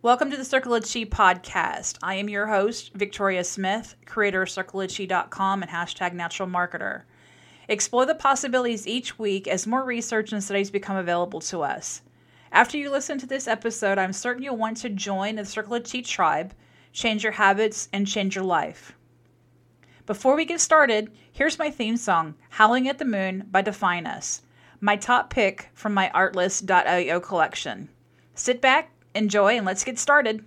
Welcome to the Circle of Qi podcast. I am your host, Victoria Smith, creator of CircleofQi.com and hashtag natural marketer. Explore the possibilities each week as more research and studies become available to us. After you listen to this episode, I'm certain you'll want to join the Circle of Qi tribe, change your habits, and change your life. Before we get started, here's my theme song, Howling at the Moon by Define Us, my top pick from my artlist.io collection. Sit back, enjoy, and let's get started.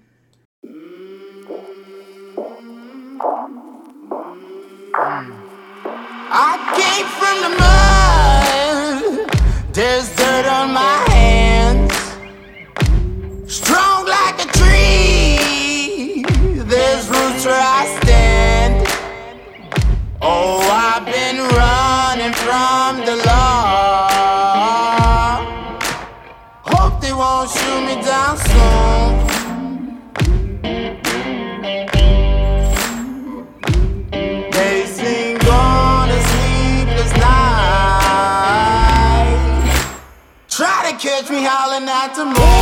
I came from the mud. There's dirt on my hands. Strong me howling at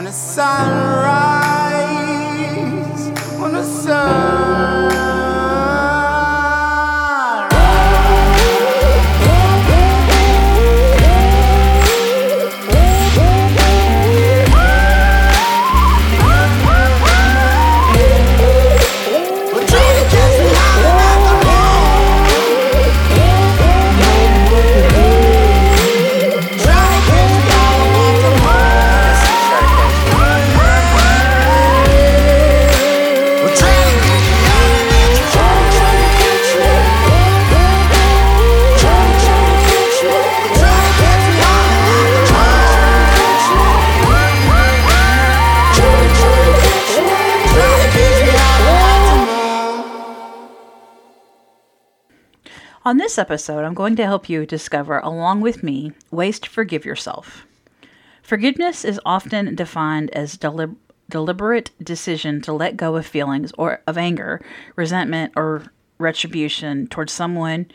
When the sunrise, when the sun. This episode, I'm going to help you discover, along with me, ways to forgive yourself. Forgiveness is often defined as delib- deliberate decision to let go of feelings or of anger, resentment, or retribution towards someone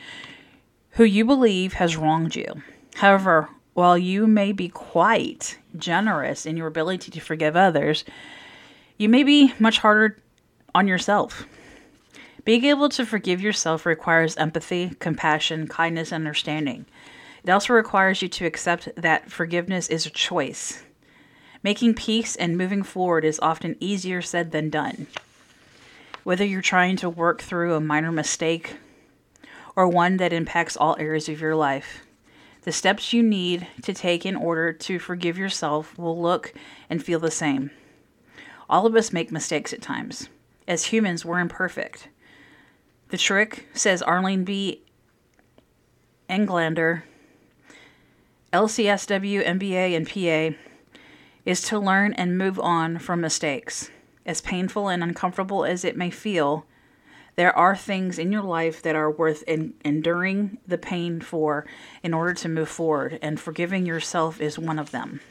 who you believe has wronged you. However, while you may be quite generous in your ability to forgive others, you may be much harder on yourself. Being able to forgive yourself requires empathy, compassion, kindness, and understanding. It also requires you to accept that forgiveness is a choice. Making peace and moving forward is often easier said than done. Whether you're trying to work through a minor mistake or one that impacts all areas of your life, the steps you need to take in order to forgive yourself will look and feel the same. All of us make mistakes at times. As humans, we're imperfect. The trick, says Arlene B. Englander, LCSW, MBA, and PA, is to learn and move on from mistakes. As painful and uncomfortable as it may feel, There are things in your life that are worth en- enduring the pain for in order to move forward, and forgiving yourself is one of them.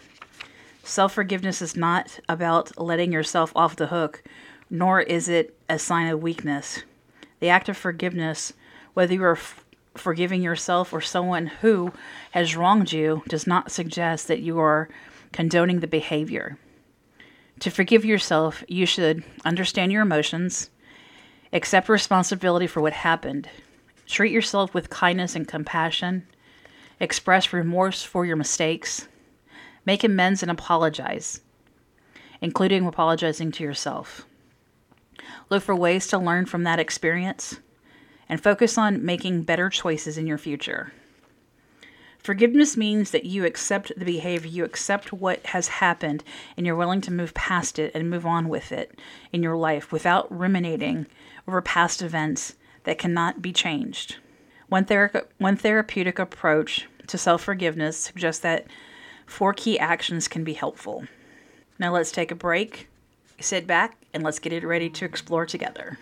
Self forgiveness is not about letting yourself off the hook, nor is it a sign of weakness. The act of forgiveness, whether you are f- forgiving yourself or someone who has wronged you, does not suggest that you are condoning the behavior. To forgive yourself, you should understand your emotions, accept responsibility for what happened, treat yourself with kindness and compassion, express remorse for your mistakes, make amends and apologize, including apologizing to yourself. Look for ways to learn from that experience and focus on making better choices in your future. Forgiveness means that you accept the behavior, you accept what has happened, and you're willing to move past it and move on with it in your life without ruminating over past events that cannot be changed. One, thera- one therapeutic approach to self forgiveness suggests that four key actions can be helpful. Now let's take a break, sit back, and let's get it ready to explore together.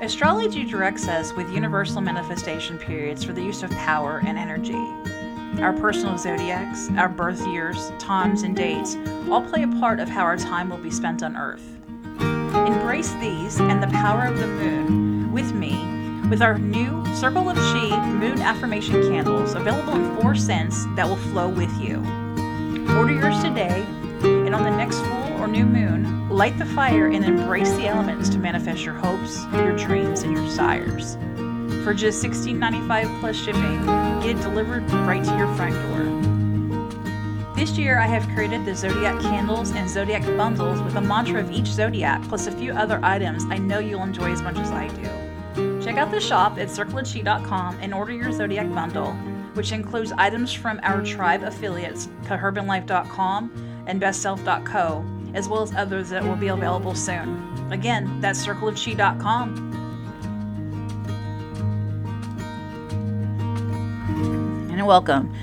Astrology directs us with universal manifestation periods for the use of power and energy. Our personal zodiacs, our birth years, times, and dates all play a part of how our time will be spent on Earth. Embrace these and the power of the moon with me with our new Circle of Qi Moon Affirmation Candles available in four scents that will flow with you. Order yours today, and on the next full or new moon, light the fire and embrace the elements to manifest your hopes, your dreams, and your desires. For just $16.95 plus shipping, get it delivered right to your front door. This year, I have created the Zodiac candles and Zodiac bundles with a mantra of each Zodiac, plus a few other items I know you'll enjoy as much as I do. Check out the shop at circleofqi.com and order your Zodiac bundle, which includes items from our tribe affiliates, caherbanlife.com and bestself.co, as well as others that will be available soon. Again, that's circleofqi.com. And welcome.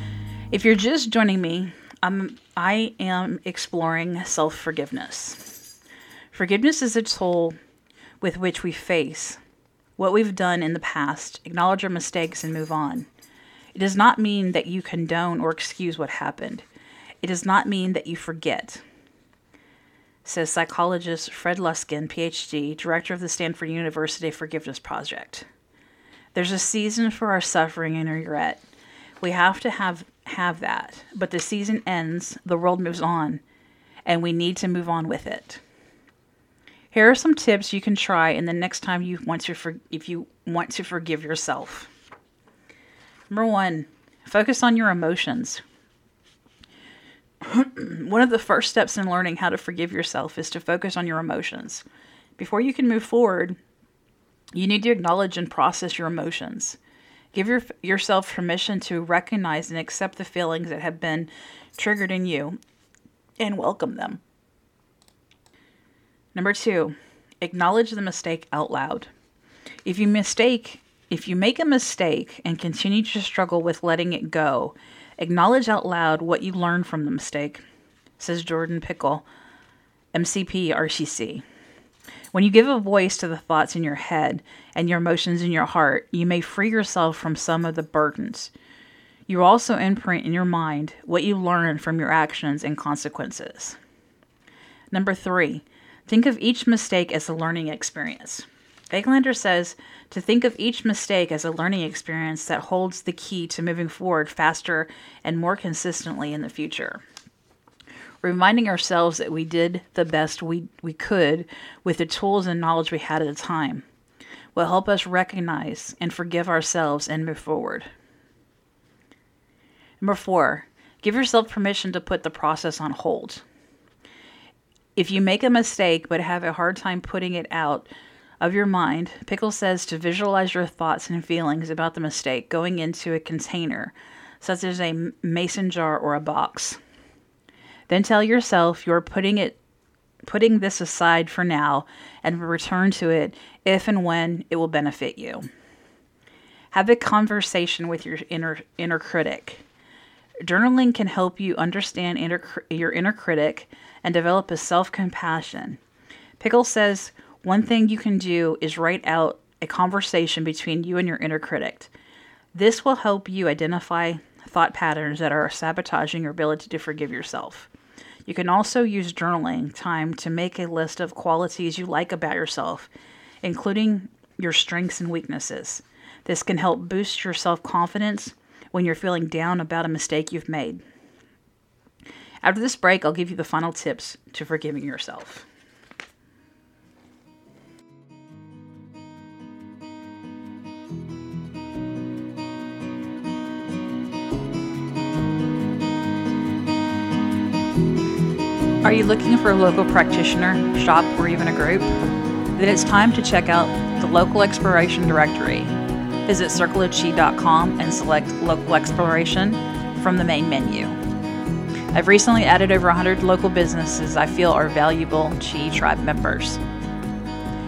If you're just joining me, I'm, I am exploring self forgiveness. Forgiveness is a tool with which we face what we've done in the past, acknowledge our mistakes, and move on. It does not mean that you condone or excuse what happened. It does not mean that you forget, says psychologist Fred Luskin, PhD, director of the Stanford University Forgiveness Project. There's a season for our suffering and regret. We have to have have that, but the season ends, the world moves on, and we need to move on with it. Here are some tips you can try in the next time you want to for, if you want to forgive yourself. Number 1, focus on your emotions. One of the first steps in learning how to forgive yourself is to focus on your emotions. Before you can move forward, you need to acknowledge and process your emotions. Give your, yourself permission to recognize and accept the feelings that have been triggered in you and welcome them. Number two, acknowledge the mistake out loud. If you mistake, if you make a mistake and continue to struggle with letting it go, acknowledge out loud what you learned from the mistake, says Jordan Pickell, MCP RCC. When you give a voice to the thoughts in your head and your emotions in your heart, you may free yourself from some of the burdens. You also imprint in your mind what you learned from your actions and consequences. Number three, think of each mistake as a learning experience. Englander says to think of each mistake as a learning experience that holds the key to moving forward faster and more consistently in the future reminding ourselves that we did the best we, we could with the tools and knowledge we had at the time will help us recognize and forgive ourselves and move forward. Number four, give yourself permission to put the process on hold. If you make a mistake but have a hard time putting it out of your mind, Pickell says to visualize your thoughts and feelings about the mistake going into a container, such as a mason jar or a box. Then tell yourself you're putting it putting this aside for now and return to it if and when it will benefit you. Have a conversation with your inner inner critic. Journaling can help you understand inner, your inner critic and develop a self compassion. Pickell says one thing you can do is write out a conversation between you and your inner critic. This will help you identify thought patterns that are sabotaging your ability to forgive yourself. You can also use journaling time to make a list of qualities you like about yourself, including your strengths and weaknesses. This can help boost your self confidence when you're feeling down about a mistake you've made. After this break, I'll give you the final tips to forgiving yourself. Are you looking for a local practitioner, shop, or even a group? Then it's time to check out the Local Exploration Directory. Visit circleofqi.com and select Local Exploration from the main menu. I've recently added over 100 local businesses I feel are valuable Qi Tribe members.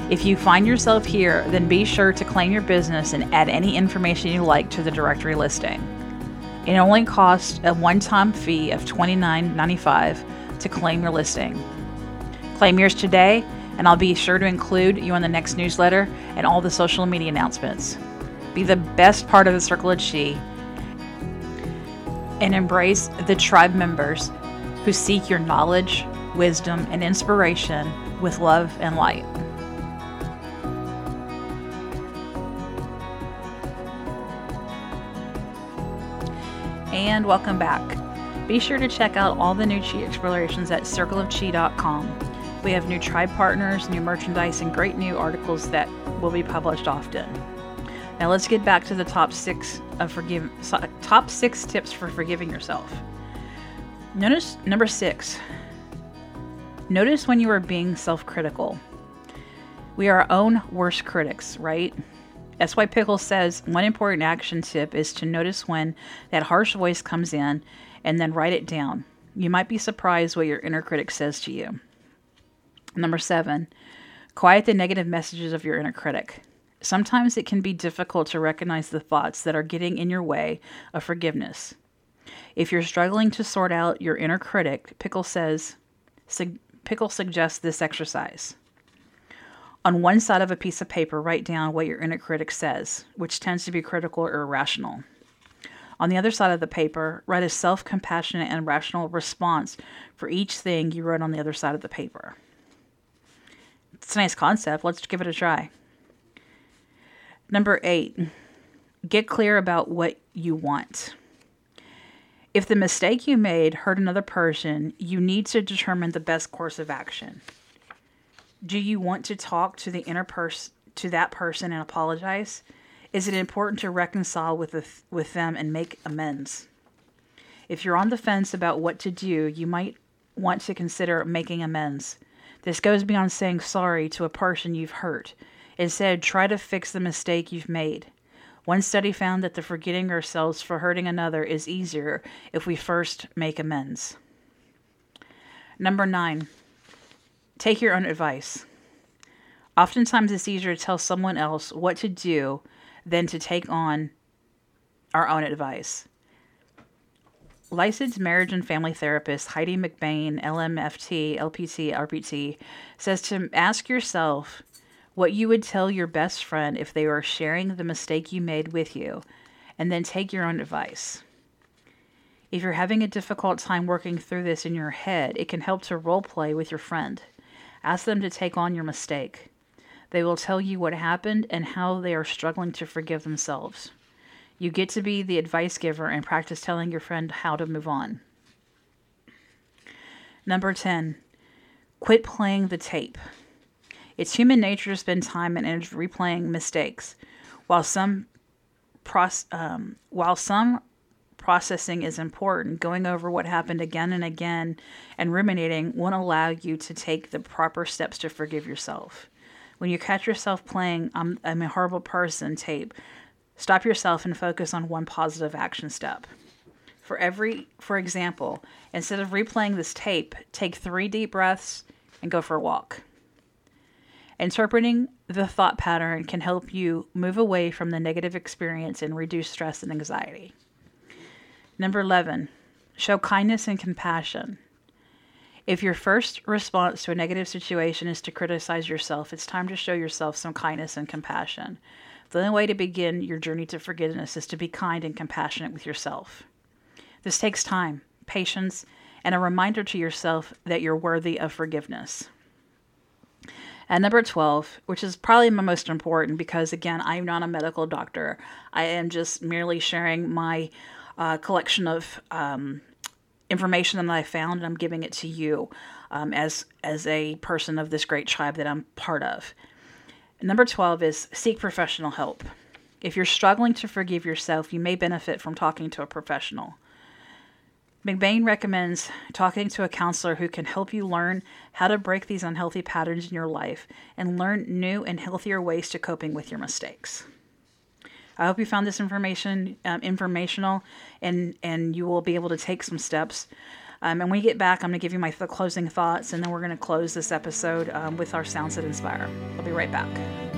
If you find yourself here, then be sure to claim your business and add any information you like to the directory listing. It only costs a one time fee of $29.95 to claim your listing. Claim yours today, and I'll be sure to include you in the next newsletter and all the social media announcements. Be the best part of the Circle of Qi and embrace the tribe members who seek your knowledge, wisdom, and inspiration with love and light. And welcome back. Be sure to check out all the new Qi explorations at circleofqi.com. We have new tribe partners, new merchandise, and great new articles that will be published often. Now let's get back to the top six of forgive top six tips for forgiving yourself. Notice number six. Notice when you are being self-critical. We are our own worst critics, right? That's why Pickell says one important action tip is to notice when that harsh voice comes in and then write it down. You might be surprised what your inner critic says to you. Number seven, quiet the negative messages of your inner critic. Sometimes it can be difficult to recognize the thoughts that are getting in your way of forgiveness. If you're struggling to sort out your inner critic, Pickell says, Pickell suggests this exercise. On one side of a piece of paper, write down what your inner critic says, which tends to be critical or irrational. On the other side of the paper, write a self compassionate and rational response for each thing you wrote on the other side of the paper. It's a nice concept. Let's give it a try. Number eight, get clear about what you want. If the mistake you made hurt another person, you need to determine the best course of action. Do you want to talk to the inner person to that person and apologize? Is it important to reconcile with, the, with them and make amends? If you're on the fence about what to do, you might want to consider making amends. This goes beyond saying sorry to a person you've hurt. Instead, try to fix the mistake you've made. One study found that the forgetting ourselves for hurting another is easier if we first make amends. Number nine, take your own advice. Oftentimes, it's easier to tell someone else what to do than to take on our own advice. Licensed marriage and family therapist Heidi McBain, LMFT, LPT, RPT, says to ask yourself what you would tell your best friend if they were sharing the mistake you made with you, and then take your own advice. If you're having a difficult time working through this in your head, it can help to role play with your friend. Ask them to take on your mistake. They will tell you what happened and how they are struggling to forgive themselves. You get to be the advice giver and practice telling your friend how to move on. Number 10, quit playing the tape. It's human nature to spend time and energy replaying mistakes. While some um, while some processing is important, going over what happened again and again and ruminating won't allow you to take the proper steps to forgive yourself. When you catch yourself playing I'm, I'm a horrible person tape, stop yourself and focus on one positive action step. For every, for example, instead of replaying this tape, take three deep breaths and go for a walk. Interpreting the thought pattern can help you move away from the negative experience and reduce stress and anxiety. Number 11, Show kindness and compassion. If your first response to a negative situation is to criticize yourself, it's time to show yourself some kindness and compassion. The only way to begin your journey to forgiveness is to be kind and compassionate with yourself. This takes time, patience, and a reminder to yourself that you're worthy of forgiveness. And number 12, which is probably my most important because, again, I'm not a medical doctor. I am just merely sharing my uh, collection of um, information that I found, and I'm giving it to you um, as, as a person of this great tribe that I'm part of. Number 12 is seek professional help. If you're struggling to forgive yourself, you may benefit from talking to a professional. McBain recommends talking to a counselor who can help you learn how to break these unhealthy patterns in your life and learn new and healthier ways to coping with your mistakes. I hope you found this information um, informational, and and you will be able to take some steps. Um, and when we get back, I'm going to give you my th- closing thoughts, and then we're going to close this episode um, with our sounds that inspire. I'll be right back.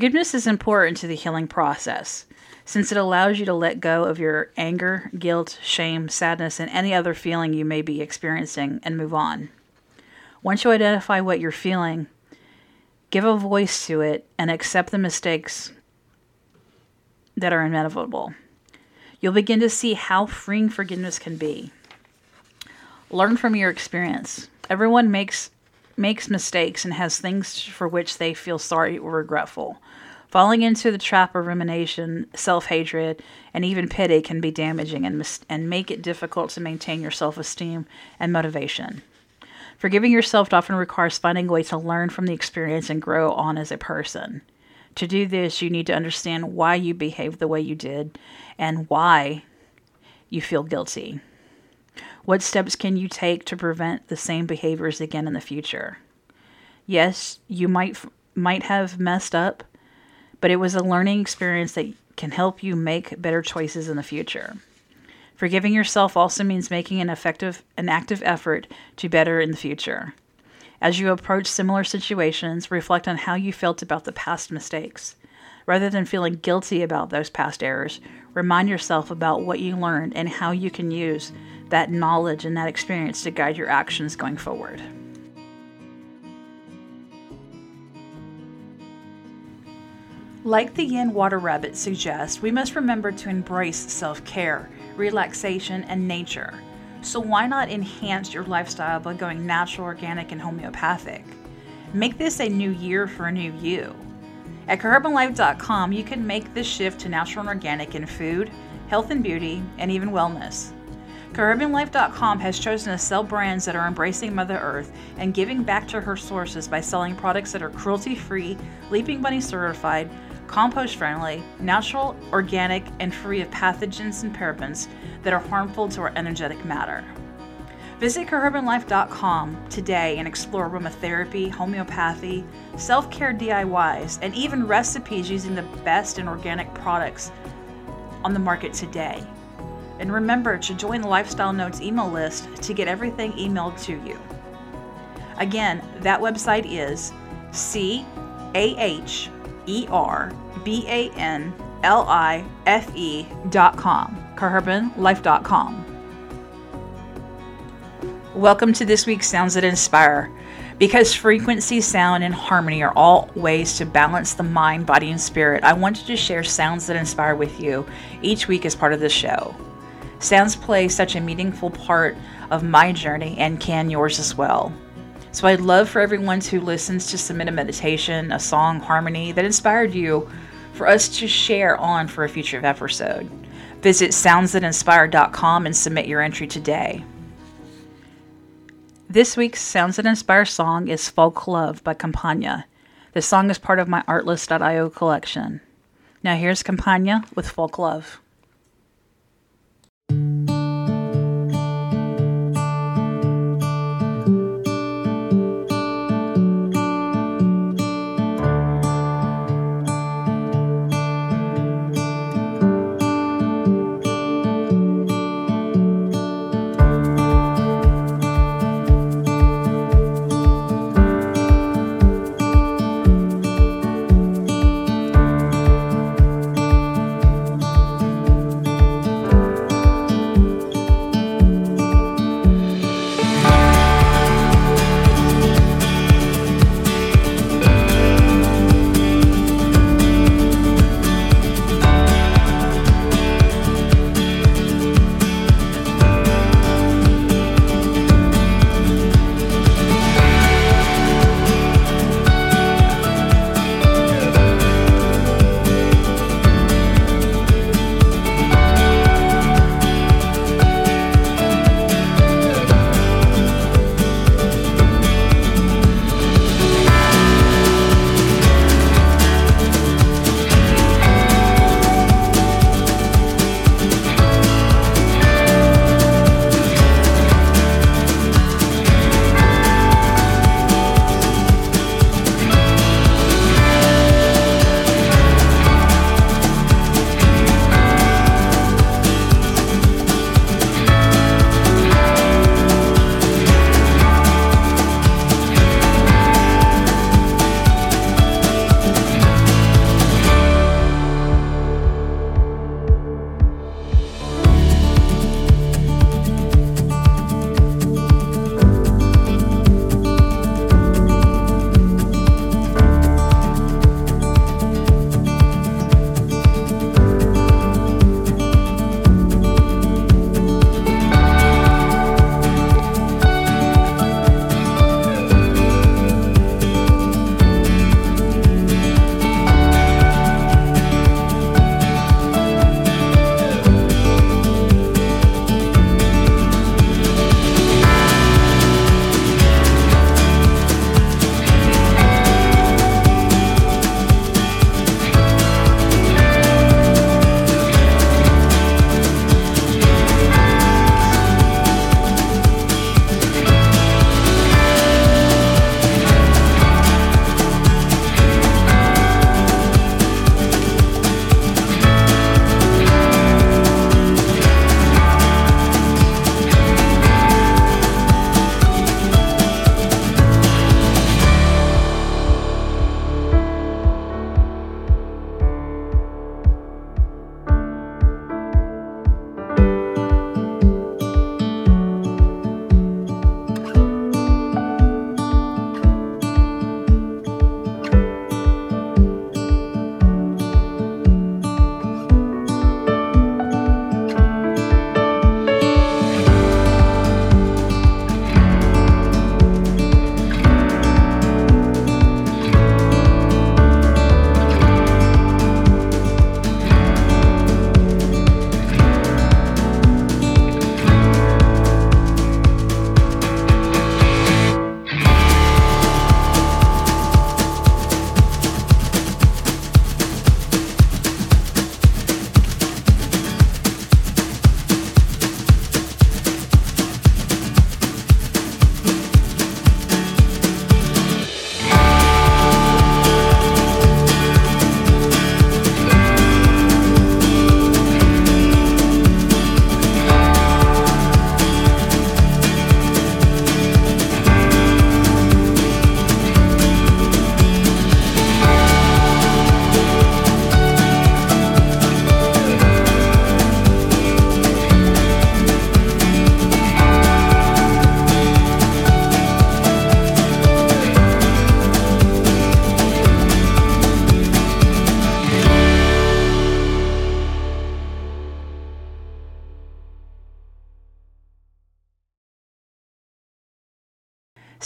Forgiveness is important to the healing process since it allows you to let go of your anger, guilt, shame, sadness, and any other feeling you may be experiencing and move on. Once you identify what you're feeling, give a voice to it and accept the mistakes that are inevitable. You'll begin to see how freeing forgiveness can be. Learn from your experience. Everyone makes makes mistakes and has things for which they feel sorry or regretful. Falling into the trap of rumination, self hatred, and even pity can be damaging and, mis- and make it difficult to maintain your self esteem and motivation. Forgiving yourself often requires finding a way to learn from the experience and grow on as a person. To do this, you need to understand why you behaved the way you did and why you feel guilty. What steps can you take to prevent the same behaviors again in the future? Yes, you might might have messed up, but it was a learning experience that can help you make better choices in the future. Forgiving yourself also means making an effective an active effort to better in the future. As you approach similar situations, reflect on how you felt about the past mistakes. Rather than feeling guilty about those past errors, remind yourself about what you learned and how you can use that knowledge and that experience to guide your actions going forward. Like the yin water rabbit suggests, we must remember to embrace self care, relaxation, and nature. So, why not enhance your lifestyle by going natural, organic, and homeopathic? Make this a new year for a new you. At CaHerbanLife.com, you can make this shift to natural and organic in food, health and beauty, and even wellness. CaHerbanLife.com has chosen to sell brands that are embracing Mother Earth and giving back to her sources by selling products that are cruelty free, Leaping Bunny certified, compost friendly, natural, organic, and free of pathogens and parabens that are harmful to our energetic matter. Visit CaHerbanLife.com today and explore aromatherapy, homeopathy, self care DIYs, and even recipes using the best and organic products on the market today. And remember to join the Lifestyle Notes email list to get everything emailed to you. Again, that website is C A H E R B A N L I F E dot com. CaHerbanLife.com. Welcome to this week's Sounds That Inspire. Because frequency, sound, and harmony are all ways to balance the mind, body, and spirit, I wanted to share sounds that inspire with you each week as part of this show. Sounds play such a meaningful part of my journey and can yours as well. So I'd love for everyone who listens to submit a meditation, a song, harmony that inspired you for us to share on for a future episode. Visit soundsthatinspire.com and submit your entry today. This week's Sounds That Inspire song is Folk Love by Campagna. The song is part of my Artlist.io collection. Now here's Campagna with Folk Love.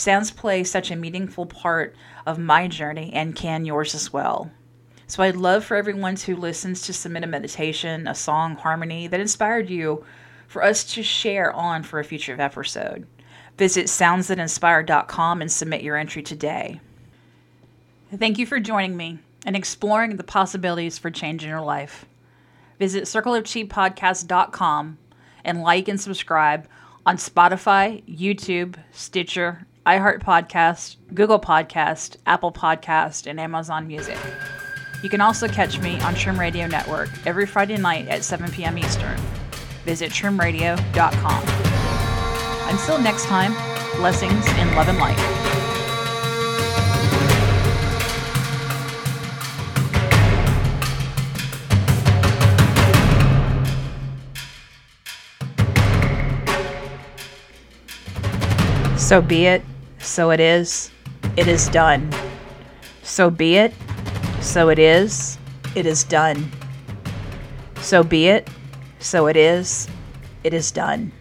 Sounds play such a meaningful part of my journey and can yours as well. So I'd love for everyone who listens to submit a meditation, a song, harmony that inspired you for us to share on for a future episode. Visit soundsthatinspire.com and submit your entry today. Thank you for joining me and exploring the possibilities for change in your life. Visit circleofqipodcast.com and like and subscribe on Spotify, YouTube, Stitcher, iHeart Podcast, Google Podcast, Apple Podcast, and Amazon Music. You can also catch me on Trim Radio Network every Friday night at 7 p.m. Eastern. Visit trimradio.com. Until next time, blessings in love and light. So be it, so it is, it is done. So be it, so it is, it is done. So be it, so it is, it is done.